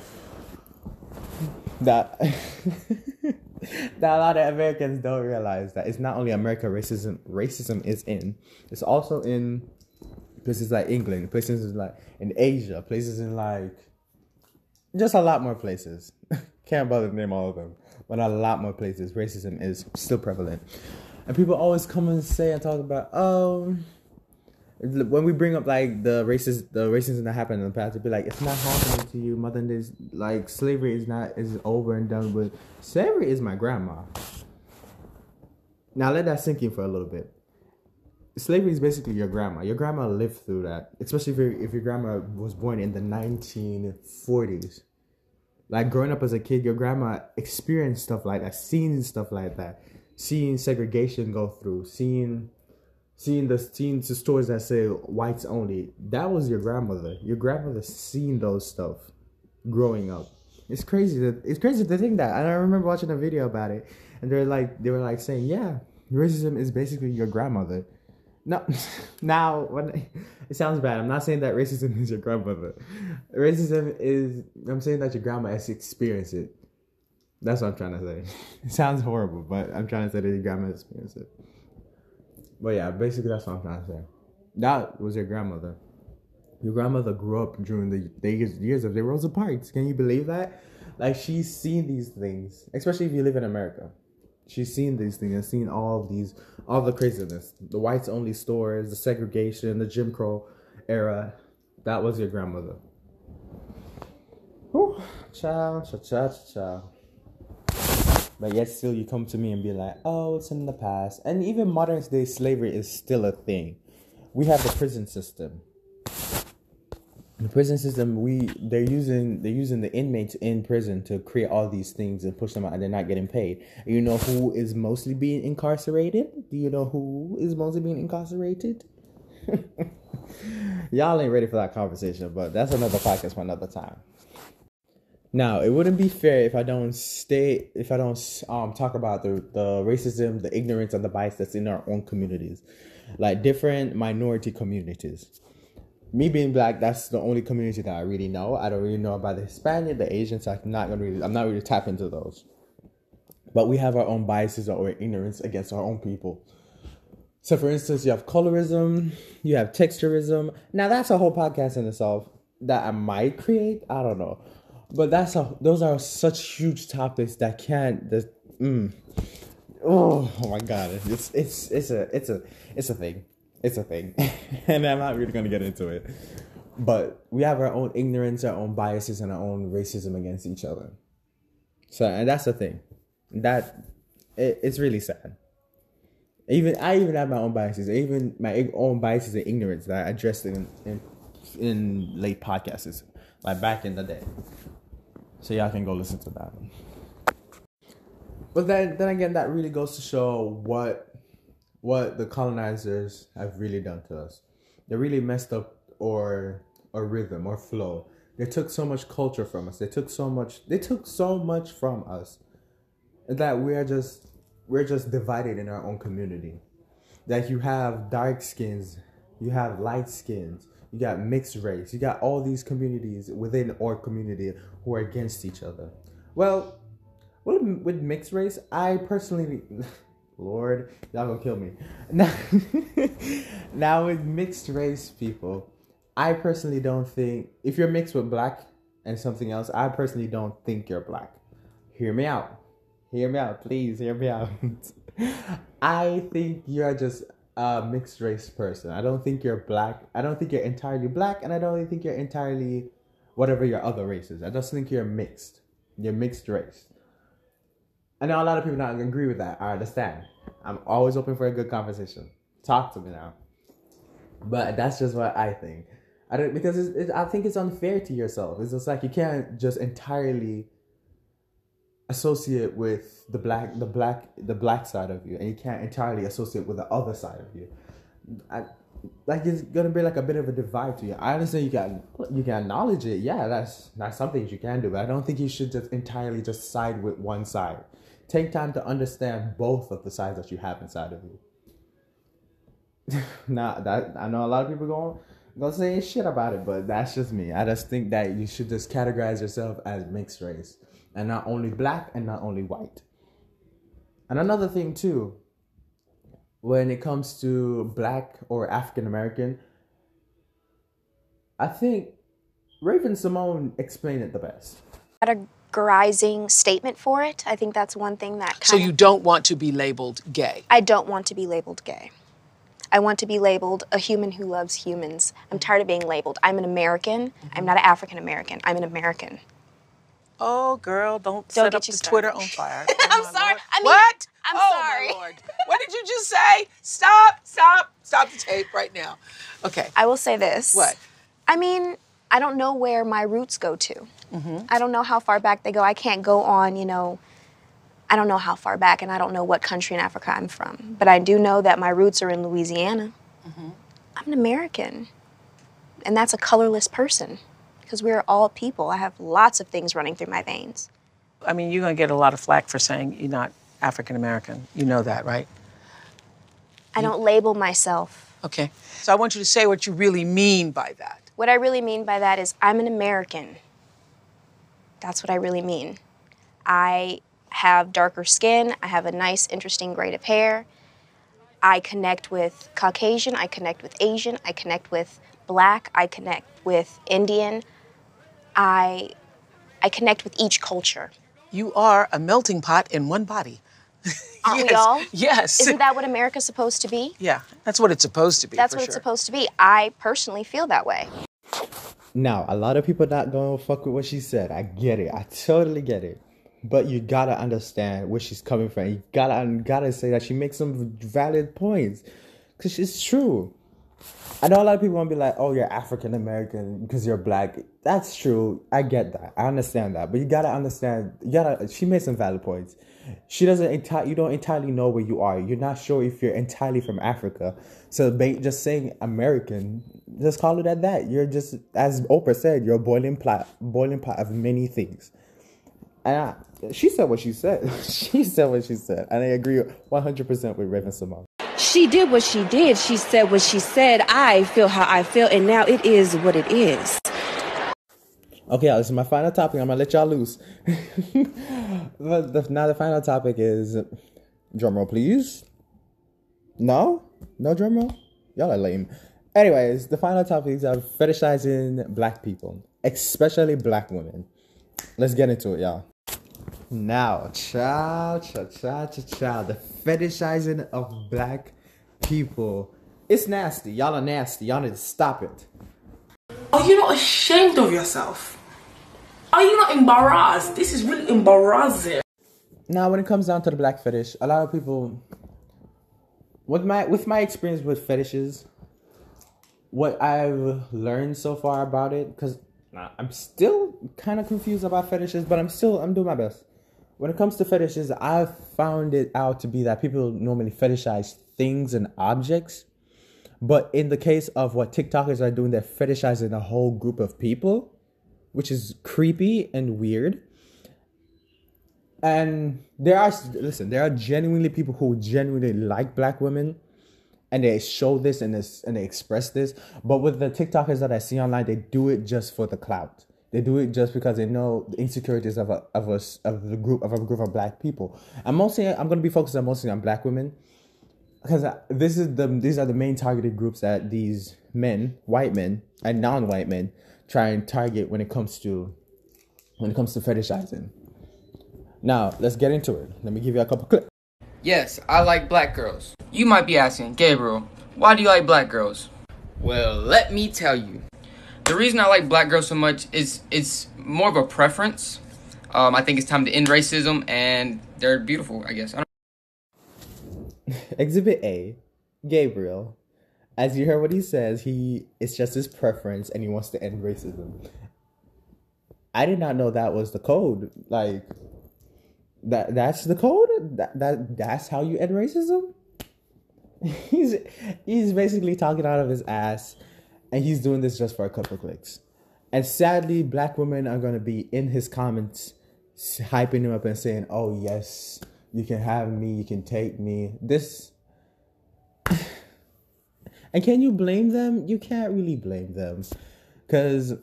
Speaker 1: That that a lot of Americans don't realize that it's not only America racism racism is in. It's also in places like England, places like in Asia, places in like just a lot more places. Can't bother to name all of them, but a lot more places racism is still prevalent. And people always come and say and talk about, oh, When we bring up like the racist, the racism that happened in the past, it'd be like it's not happening to you, mother. This like slavery is not is over and done with. Slavery is my grandma. Now let that sink in for a little bit. Slavery is basically your grandma. Your grandma lived through that, especially if, if your grandma was born in the 1940s. Like growing up as a kid, your grandma experienced stuff like that, seeing stuff like that, seeing segregation go through, seeing seeing the seeing the stores that say whites only. That was your grandmother. Your grandmother seen those stuff growing up. It's crazy that it's crazy to think that. And I remember watching a video about it, and they're like they were like saying, yeah, racism is basically your grandmother. No, now when it sounds bad, I'm not saying that racism is your grandmother. Racism is I'm saying that your grandma has experienced it. That's what I'm trying to say. It sounds horrible, but I'm trying to say that your grandma experienced it. But yeah, basically that's what I'm trying to say. That was your grandmother. Your grandmother grew up during the days years of the Rosa Parks. Can you believe that? Like she's seen these things, especially if you live in America. She's seen these things and seen all of these, all the craziness, the whites only stores, the segregation, the Jim Crow era. That was your grandmother. Whew. Ciao, ciao, ciao, ciao. But yet still you come to me and be like, oh, it's in the past. And even modern day slavery is still a thing. We have the prison system. The prison system, we they're using they're using the inmates in prison to create all these things and push them out and they're not getting paid. You know who is mostly being incarcerated? Do you know who is mostly being incarcerated? Y'all ain't ready for that conversation, but that's another podcast for another time. Now, it wouldn't be fair if I don't stay, if I don't um talk about the the racism, the ignorance, and the bias that's in our own communities, like different minority communities. Me being black, that's the only community that I really know. I don't really know about the Hispanic, the Asians. I'm not gonna really, I'm not really tap into those. But we have our own biases or ignorance against our own people. So, for instance, you have colorism, you have texturism. Now, that's a whole podcast in itself that I might create. I don't know but that's a those are such huge topics that can't mm. oh, oh my god it's it's it's a it's a it's a thing it's a thing. And i'm not really gonna get into it. But we have our own ignorance our own biases and our own racism against each other. So and that's the thing. That it, it's really sad. Even i even have my own biases. Even my own biases and ignorance that i addressed in in, in late podcasts like back in the day. So y'all can go listen to that. But then, then again, that really goes to show what what the colonizers have really done to us. They really messed up our our rhythm or flow. They took so much culture from us. They took so much. They took so much from us that we are just we're just divided in our own community. That you have dark skins, you have light skins, you got mixed race, you got all these communities within our community who are against each other. Well, with, with mixed race, I personally, Lord, y'all gonna kill me. Now, now with mixed race people, I personally don't think if you're mixed with black and something else, I personally don't think you're black. Hear me out. Hear me out, please. Hear me out. I think you're just a mixed race person. I don't think you're black. I don't think you're entirely black, and I don't think you're entirely whatever your other race is. I just think you're mixed. You're mixed race. I know a lot of people not agree with that. I understand. I'm always open for a good conversation. Talk to me now. But that's just what I think. I don't because it, I think it's unfair to yourself. It's just like you can't just entirely associate with the black the black the black side of you and you can't entirely associate with the other side of you I, like it's gonna be like a bit of a divide to you i understand you can you can acknowledge it yeah that's that's something you can do but i don't think you should just entirely just side with one side take time to understand both of the sides that you have inside of you now that i know a lot of people going gonna say shit about it but that's just me i just think that you should just categorize yourself as mixed race and not only black and not only white. And another thing too, when it comes to black or African American, I think Raven-Symoné explained it the best.
Speaker 17: Categorizing statement for it. I think that's one thing that.
Speaker 18: so you don't want to be labeled gay.
Speaker 17: I don't want to be labeled gay. I want to be labeled a human who loves humans. I'm tired of being labeled. I'm an American. I'm not an African American. I'm an American.
Speaker 18: Oh, girl, don't,
Speaker 17: Don't
Speaker 18: set
Speaker 17: get
Speaker 18: up the
Speaker 17: started.
Speaker 18: Twitter on fire.
Speaker 17: I'm sorry. I mean,
Speaker 18: what?
Speaker 17: I'm
Speaker 18: oh,
Speaker 17: sorry.
Speaker 18: My Lord. What did you just say? Stop, stop, stop the tape right now. Okay.
Speaker 17: I will say this.
Speaker 18: What?
Speaker 17: I mean, I don't know where my roots go to.
Speaker 18: Mm-hmm.
Speaker 17: I don't know how far back they go. I can't go on, you know, I don't know how far back and I don't know what country in Africa I'm from. But I do know that my roots are in Louisiana.
Speaker 18: Mm-hmm.
Speaker 17: I'm an American. And that's a colorless person because we're all people. I have lots of things running through my veins.
Speaker 18: I mean, you're going to get a lot of flack for saying you're not African American. You know that, right?
Speaker 17: I don't label myself.
Speaker 18: Okay. So I want you to say what you really mean by that.
Speaker 17: What I really mean by that is I'm an American. That's what I really mean. I have darker skin, I have a nice, interesting grade of hair. I connect with Caucasian, I connect with Asian, I connect with black, I connect with Indian. I I connect with each culture.
Speaker 18: You are a melting pot in one body.
Speaker 17: Aren't we all?
Speaker 18: yes.
Speaker 17: Isn't that what America's supposed to be?
Speaker 18: Yeah, that's what it's supposed to be.
Speaker 17: That's
Speaker 18: for
Speaker 17: what
Speaker 18: sure.
Speaker 17: it's supposed to be. I personally feel that way.
Speaker 1: Now, a lot of people not gonna fuck with what she said. I get it. I totally get it. But you gotta understand where she's coming from. You gotta gotta say that she makes some valid points, cause it's true. I know a lot of people want to be like, "Oh, you're African American because you're black." That's true. I get that. I understand that. But you gotta understand. You gotta. She made some valid points. She doesn't entirely. You don't entirely know where you are. You're not sure if you're entirely from Africa. So ba- just saying American, just call it at that. You're just, as Oprah said, you're a boiling pot, boiling pot of many things. And I, she said what she said. she said what she said, and I agree 100 percent with Raven-Symoné.
Speaker 19: She did what she did. She said what she said. I feel how I feel, and now it is what it is.
Speaker 1: Okay, this is my final topic. I'm gonna let y'all loose. but the, now the final topic is drum roll, please. No, no drum roll. Y'all are lame. Anyways, the final topics are fetishizing black people, especially black women. Let's get into it, y'all. Now, child, child, child, child, the fetishizing of black people. It's nasty. Y'all are nasty. Y'all need to stop it.
Speaker 2: Are you not ashamed of yourself? Are you not embarrassed? This is really embarrassing.
Speaker 1: Now, when it comes down to the black fetish, a lot of people, with my with my experience with fetishes, what I've learned so far about it, because I'm still kind of confused about fetishes, but I'm still I'm doing my best. When it comes to fetishes, I've found it out to be that people normally fetishize things and objects, but in the case of what TikTokers are doing, they're fetishizing a whole group of people, which is creepy and weird. And there are listen, there are genuinely people who genuinely like black women and they show this and this and they express this. But with the TikTokers that I see online, they do it just for the clout. They do it just because they know the insecurities of a of a of the group of a group of black people. I'm mostly I'm gonna be focused on mostly on black women because this is the these are the main targeted groups that these men, white men and non-white men, try and target when it comes to when it comes to fetishizing. Now let's get into it. Let me give you a couple clips.
Speaker 20: Yes, I like black girls. You might be asking, Gabriel, why do you like black girls? Well, let me tell you. The reason I like black girls so much is it's more of a preference. Um, I think it's time to end racism, and they're beautiful. I guess. I
Speaker 1: Exhibit A, Gabriel. As you heard what he says, he it's just his preference and he wants to end racism. I did not know that was the code. Like that that's the code? That, that that's how you end racism? He's he's basically talking out of his ass and he's doing this just for a couple clicks. And sadly, black women are gonna be in his comments hyping him up and saying, Oh yes, you can have me, you can take me. This and can you blame them? You can't really blame them. Cause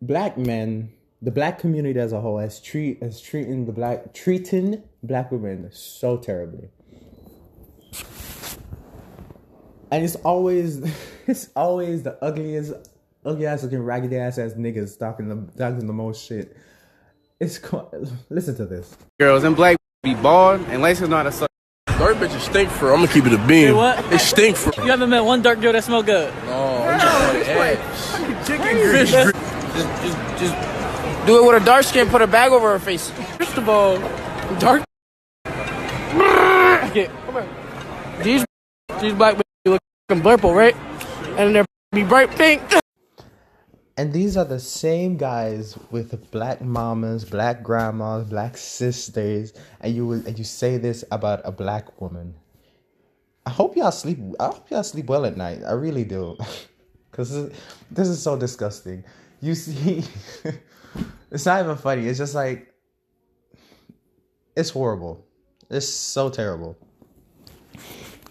Speaker 1: black men, the black community as a whole has treat is treating the black treating black women so terribly. And it's always it's always the ugliest ugly ass looking raggedy ass ass niggas talking the talking the most shit. It's co- listen to this.
Speaker 21: Girls and black be bald and laces not a suck. Dark bitches stink for. I'm gonna keep it a beam.
Speaker 22: Say what?
Speaker 21: They stink for.
Speaker 22: You haven't met one dark girl that smell good.
Speaker 21: Oh, no, I'm just like ass.
Speaker 22: Fish
Speaker 21: Fish.
Speaker 22: Just, just, just do it with a dark skin. Put a bag over her face. First of all, dark. Okay, come here. These, these black bitches look fucking purple, right? And they're be bright pink.
Speaker 1: And these are the same guys with black mamas, black grandmas, black sisters, and you and you say this about a black woman. I hope y'all sleep. I hope y'all sleep well at night. I really do, because this, this is so disgusting. You see, it's not even funny. It's just like it's horrible. It's so terrible.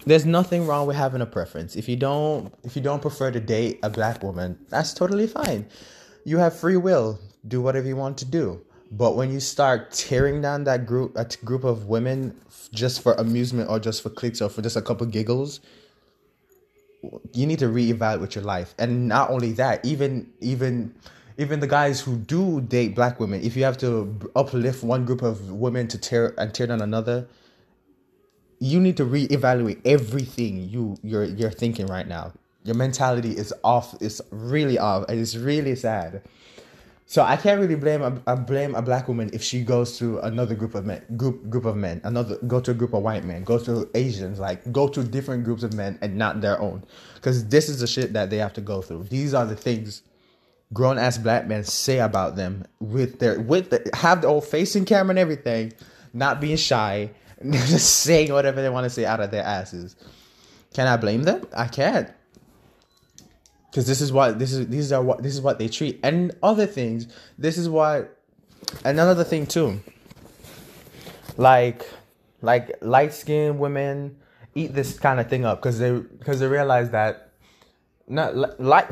Speaker 1: There's nothing wrong with having a preference. If you don't if you don't prefer to date a black woman, that's totally fine. You have free will. Do whatever you want to do. But when you start tearing down that group a group of women just for amusement or just for clicks or for just a couple giggles, you need to reevaluate your life. And not only that, even even even the guys who do date black women, if you have to uplift one group of women to tear and tear down another, you need to reevaluate everything you you're you're thinking right now. Your mentality is off. It's really off, and it's really sad. So I can't really blame a, blame a black woman if she goes to another group of men, group group of men, another go to a group of white men, go to Asians, like go to different groups of men and not their own, because this is the shit that they have to go through. These are the things grown ass black men say about them with their with the, have the old facing camera and everything, not being shy, just saying whatever they want to say out of their asses. Can I blame them? I can't. Because this is what this is these are what this is what they treat and other things. This is what and another thing too. Like like light skinned women eat this kind of thing up because they because they realize that not li- light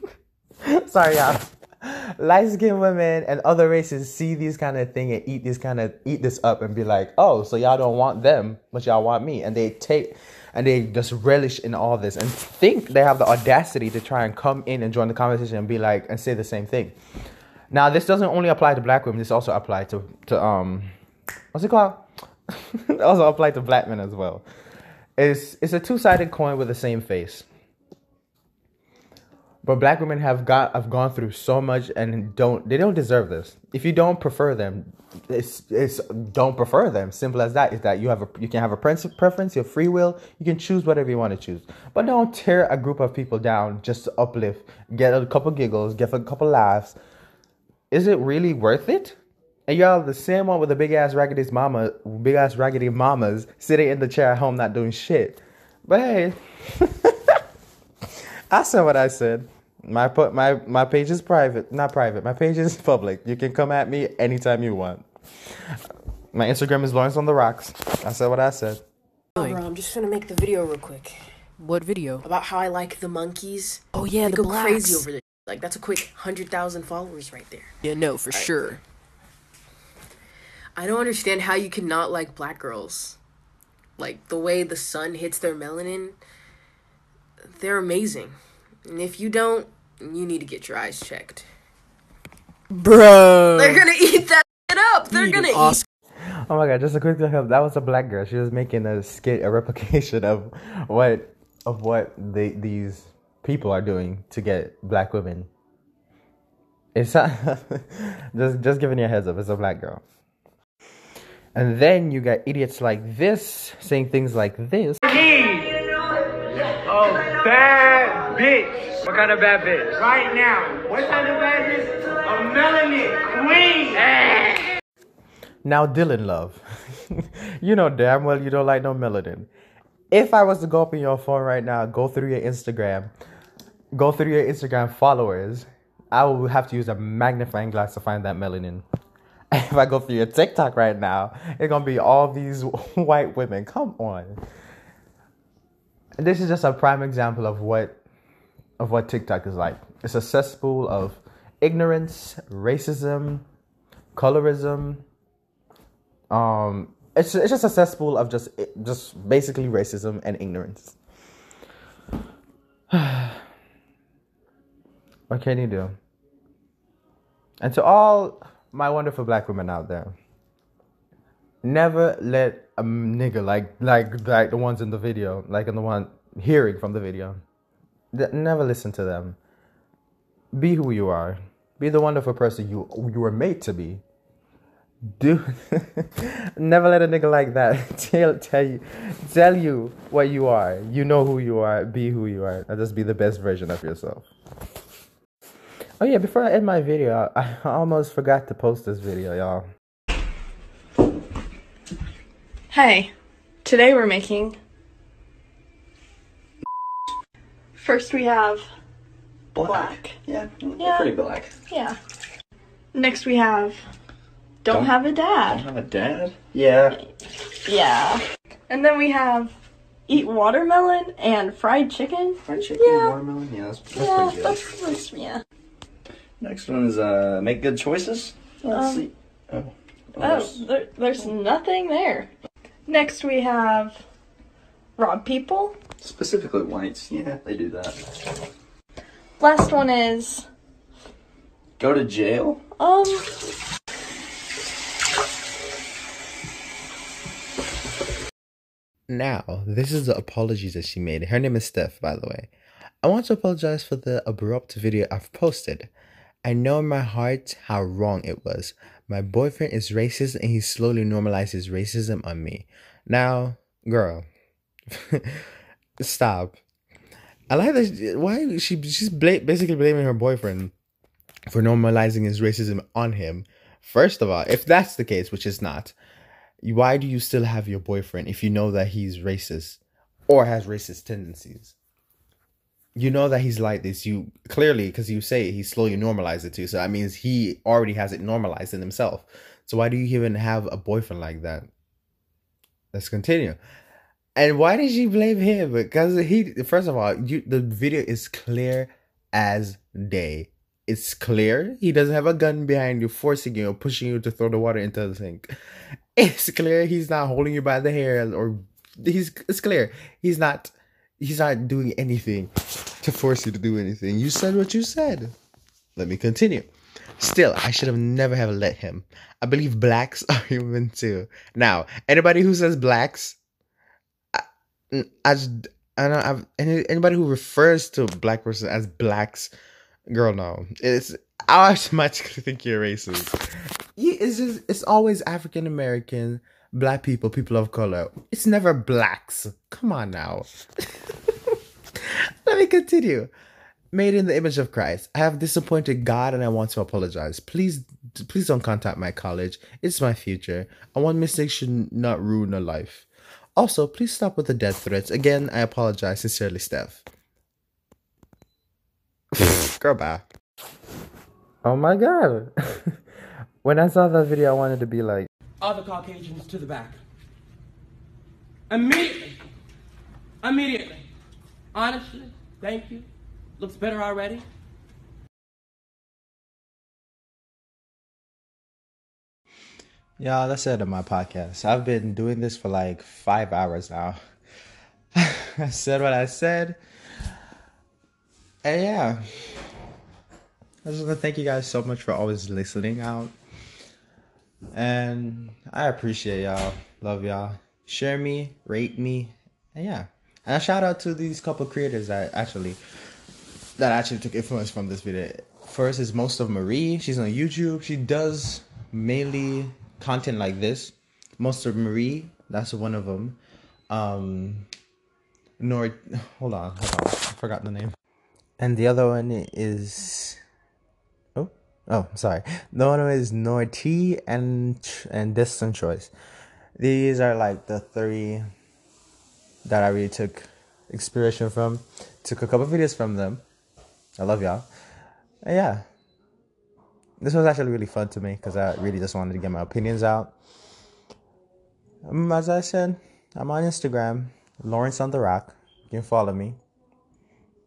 Speaker 1: sorry y'all light skinned women and other races see these kind of thing and eat this kind of eat this up and be like oh so y'all don't want them but y'all want me. And they take and they just relish in all this and think they have the audacity to try and come in and join the conversation and be like and say the same thing. Now this doesn't only apply to black women this also applies to to um what's it called? Also apply to black men as well. It's it's a two-sided coin with the same face but black women have got have gone through so much and don't they don't deserve this. If you don't prefer them, it's it's don't prefer them. Simple as that. Is that you have a you can have a preference, you have free will, you can choose whatever you want to choose. But don't tear a group of people down just to uplift, get a couple giggles, get a couple laughs. Is it really worth it? And y'all the same one with the big ass raggedy mama, big ass raggedy mamas sitting in the chair at home not doing shit. But hey, I said what I said. My put my my page is private, not private. My page is public. You can come at me anytime you want. My Instagram is Lawrence on the Rocks. I said what I said.
Speaker 23: Oh, bro, I'm just gonna make the video real quick.
Speaker 22: What video?
Speaker 23: About how I like the monkeys.
Speaker 22: Oh, yeah,
Speaker 23: they
Speaker 22: the
Speaker 23: go
Speaker 22: blacks.
Speaker 23: crazy over this. Like that's a quick hundred thousand followers right there.
Speaker 22: Yeah, no, for sure.
Speaker 23: I don't understand how you cannot like black girls. Like the way the sun hits their melanin, they're amazing. And if you don't, you need to get your eyes checked.
Speaker 22: Bro.
Speaker 23: They're gonna eat that shit up. They're gonna eat.
Speaker 1: Oh my god, just a quick look up. That was a black girl. She was making a skit, a replication of what of what they, these people are doing to get black women. It's not, just just giving you a heads up. It's a black girl. And then you got idiots like this saying things like this.
Speaker 22: Oh, bad bitch. What kind of bad bitch? Right now. What kind of bad bitch? A melanin queen.
Speaker 1: Now, Dylan Love, you know damn well you don't like no melanin. If I was to go up in your phone right now, go through your Instagram, go through your Instagram followers, I will have to use a magnifying glass to find that melanin. If I go through your TikTok right now, it's gonna be all these white women. Come on. This is just a prime example of what of what TikTok is like. It's a cesspool of ignorance, racism, colorism, um, it's it's just a cesspool of just just basically racism and ignorance. what can you do? And to all my wonderful black women out there, never let a nigga like like like the ones in the video, like in the one hearing from the video. Never listen to them. Be who you are. Be the wonderful person you you were made to be. Do never let a nigga like that tell tell you tell you what you are. You know who you are. Be who you are, and just be the best version of yourself. Oh yeah, before I end my video, I, I almost forgot to post this video, y'all.
Speaker 24: Hey, today we're making. First we have black.
Speaker 25: Yeah,
Speaker 24: Yeah.
Speaker 25: pretty black.
Speaker 24: Yeah. Next we have don't,
Speaker 25: Don't-
Speaker 24: have a dad.
Speaker 25: Don't have a dad? Yeah.
Speaker 24: Yeah. And then we have eat watermelon and fried chicken.
Speaker 25: Fried chicken,
Speaker 24: Yeah.
Speaker 25: watermelon. Yeah, that's, that's
Speaker 24: yeah,
Speaker 25: pretty good.
Speaker 24: that's, that's yeah.
Speaker 25: Next one is uh, make good choices. Let's
Speaker 24: Um,
Speaker 25: see. Oh. Oh,
Speaker 24: Oh,
Speaker 25: there's-
Speaker 24: there, there's nothing there. Next we have rob people.
Speaker 25: specifically whites. Yeah, they do that.
Speaker 24: Last one is
Speaker 25: Go to jail.
Speaker 24: um
Speaker 1: Now, this is the apologies that she made. Her name is Steph, by the way. I want to apologize for the abrupt video I've posted. I know in my heart how wrong it was. My boyfriend is racist and he slowly normalizes racism on me. Now, girl, stop. I like that. she- Why she she's bla- basically blaming her boyfriend for normalizing his racism on him. First of all, if that's the case, which is not, why do you still have your boyfriend if you know that he's racist or has racist tendencies? You know that he's like this. You clearly, because you say he slowly normalized it too. So that means he already has it normalized in himself. So why do you even have a boyfriend like that? Let's continue. And why did she blame him? Because he, first of all, you, the video is clear as day. It's clear he doesn't have a gun behind you, forcing you, or pushing you to throw the water into the sink. It's clear he's not holding you by the hair, or he's. It's clear he's not. He's not doing anything to force you to do anything. You said what you said. Let me continue. Still, I should have never have let him. I believe blacks are human too. Now, anybody who says blacks, Just I don't I've any, anybody who refers to black person as blacks, girl, no. It's I automatically think you're racist. It's just it's always African American, black people, people of color. It's never blacks. Come on now. Let me continue. Made in the image of Christ. I have disappointed God and I want to apologize. Please please don't contact my college. It's my future. I want mistakes should not ruin a life. Also, please stop with the death threats. Again, I apologize sincerely, Steph. Girl, bye. Oh my god. when I saw that video, I wanted to be like,
Speaker 26: All the Caucasians to the back. Immediately. Immediately. Honestly, thank you. Looks better already.
Speaker 1: Yeah, that's it on my podcast. I've been doing this for like five hours now. I said what I said. And yeah. I just want to thank you guys so much for always listening out. And I appreciate y'all. Love y'all. Share me, rate me. And yeah. And a shout out to these couple creators that actually that actually took influence from this video. First is most of Marie. She's on YouTube. She does mainly content like this. Most of Marie, that's one of them. Um, Nor, hold on, hold on, I forgot the name. And the other one is, oh, oh, sorry. The one is Norty and and Distant Choice. These are like the three that I really took inspiration from. Took a couple videos from them. I love y'all. And yeah. This was actually really fun to me because I really just wanted to get my opinions out. Um, as I said, I'm on Instagram, Lawrence on the Rock. You can follow me.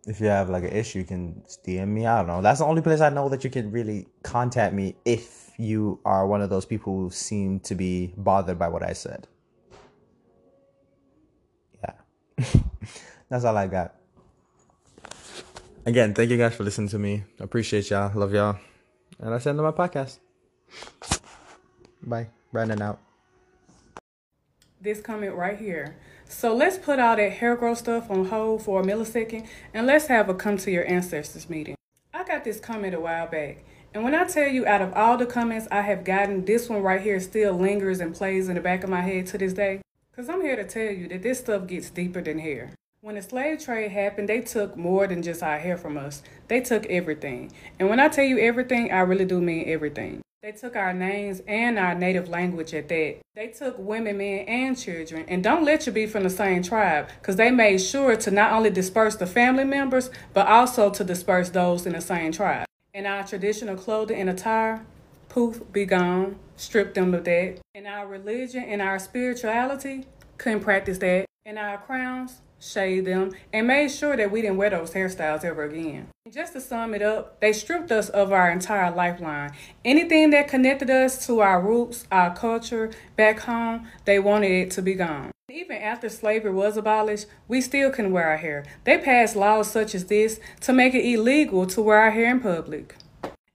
Speaker 1: If you have like an issue, you can DM me. I don't know. That's the only place I know that you can really contact me if you are one of those people who seem to be bothered by what I said. Yeah. That's all I got. Again, thank you guys for listening to me. Appreciate y'all. Love y'all. And that's the end of my podcast. Bye. Brandon out.
Speaker 27: this comment right here. So let's put all that hair growth stuff on hold for a millisecond and let's have a come to your ancestors meeting. I got this comment a while back. And when I tell you out of all the comments I have gotten, this one right here still lingers and plays in the back of my head to this day. Because I'm here to tell you that this stuff gets deeper than hair. When the slave trade happened, they took more than just our hair from us. They took everything. And when I tell you everything, I really do mean everything. They took our names and our native language at that. They took women, men, and children. And don't let you be from the same tribe, because they made sure to not only disperse the family members, but also to disperse those in the same tribe. And our traditional clothing and attire, poof, be gone. Strip them of that. And our religion and our spirituality, couldn't practice that. And our crowns, shaved them, and made sure that we didn't wear those hairstyles ever again. And just to sum it up, they stripped us of our entire lifeline. Anything that connected us to our roots, our culture back home, they wanted it to be gone. Even after slavery was abolished, we still couldn't wear our hair. They passed laws such as this to make it illegal to wear our hair in public.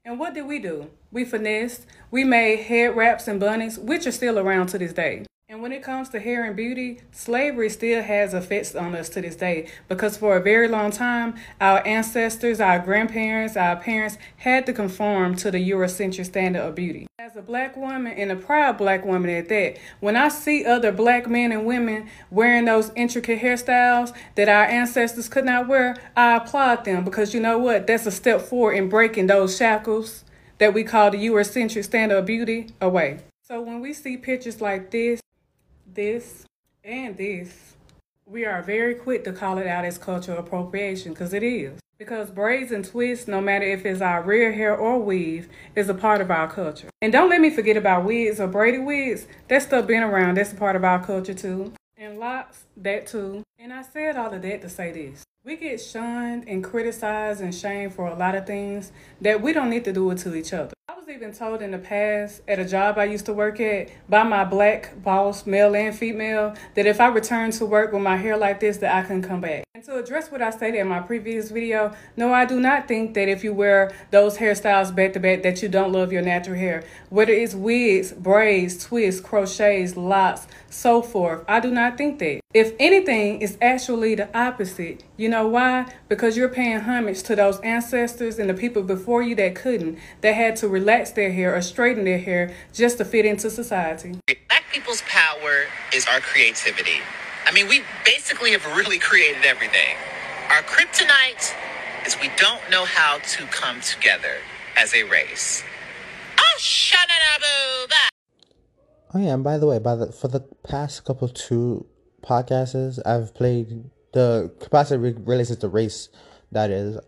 Speaker 27: And what did we do? We finessed. We made head wraps and bunnies, which are still around to this day. And when it comes to hair and beauty, slavery still has effects on us to this day because for a very long time, our ancestors, our grandparents, our parents had to conform to the Eurocentric standard of beauty. As a black woman and a proud black woman at that, when I see other black men and women wearing those intricate hairstyles that our ancestors could not wear, I applaud them because you know what? That's a step forward in breaking those shackles that we call the Eurocentric standard of beauty away. So when we see pictures like this, this, and this, we are very quick to call it out as cultural appropriation because it is. Because braids and twists, no matter if it's our real hair or weave, is a part of our culture. And don't let me forget about wigs or braided wigs. That stuff been around. That's a part of our culture too. And locks, that too. And I said all of that to say this. We get shunned and criticized and shamed for a lot of things that we don't need to do it to each other I was even told in the past at a job I used to work at by my black boss, male and female, that if I returned to work with my hair like this, that I couldn't come back. And to address what I stated in my previous video, no, I do not think that if you wear those hairstyles back to back that you don't love your natural hair. Whether it's wigs, braids, twists, crochets, locks, so forth, I do not think that. If anything, it's actually the opposite. You know why? Because you're paying homage to those ancestors and the people before you that couldn't, that had to relax their hair or straighten their hair just to fit into society.
Speaker 28: Black people's power is our creativity. I mean, we basically have really created everything. Our kryptonite is we don't know how to come together as a race. Oh, shut it up,
Speaker 1: Oh yeah, and by the way, by the for the past couple two podcasts, I've played the capacity related to race. That is,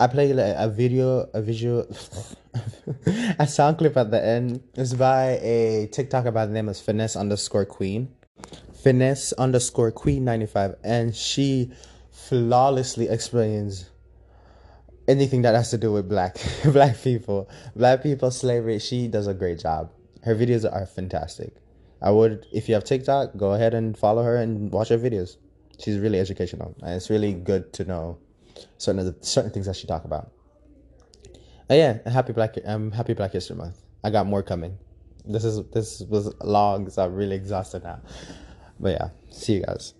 Speaker 1: I played a, a video, a visual, a sound clip at the end. It's by a TikToker by the name of Finesse underscore Queen, Finesse underscore Queen ninety five, and she flawlessly explains anything that has to do with black black people, black people slavery. She does a great job. Her videos are fantastic. I would, if you have TikTok, go ahead and follow her and watch her videos. She's really educational, and it's really good to know certain the, certain things that she talk about. And yeah, happy Black um happy Black History Month. I got more coming. This is this was long, so I'm really exhausted now. But yeah, see you guys.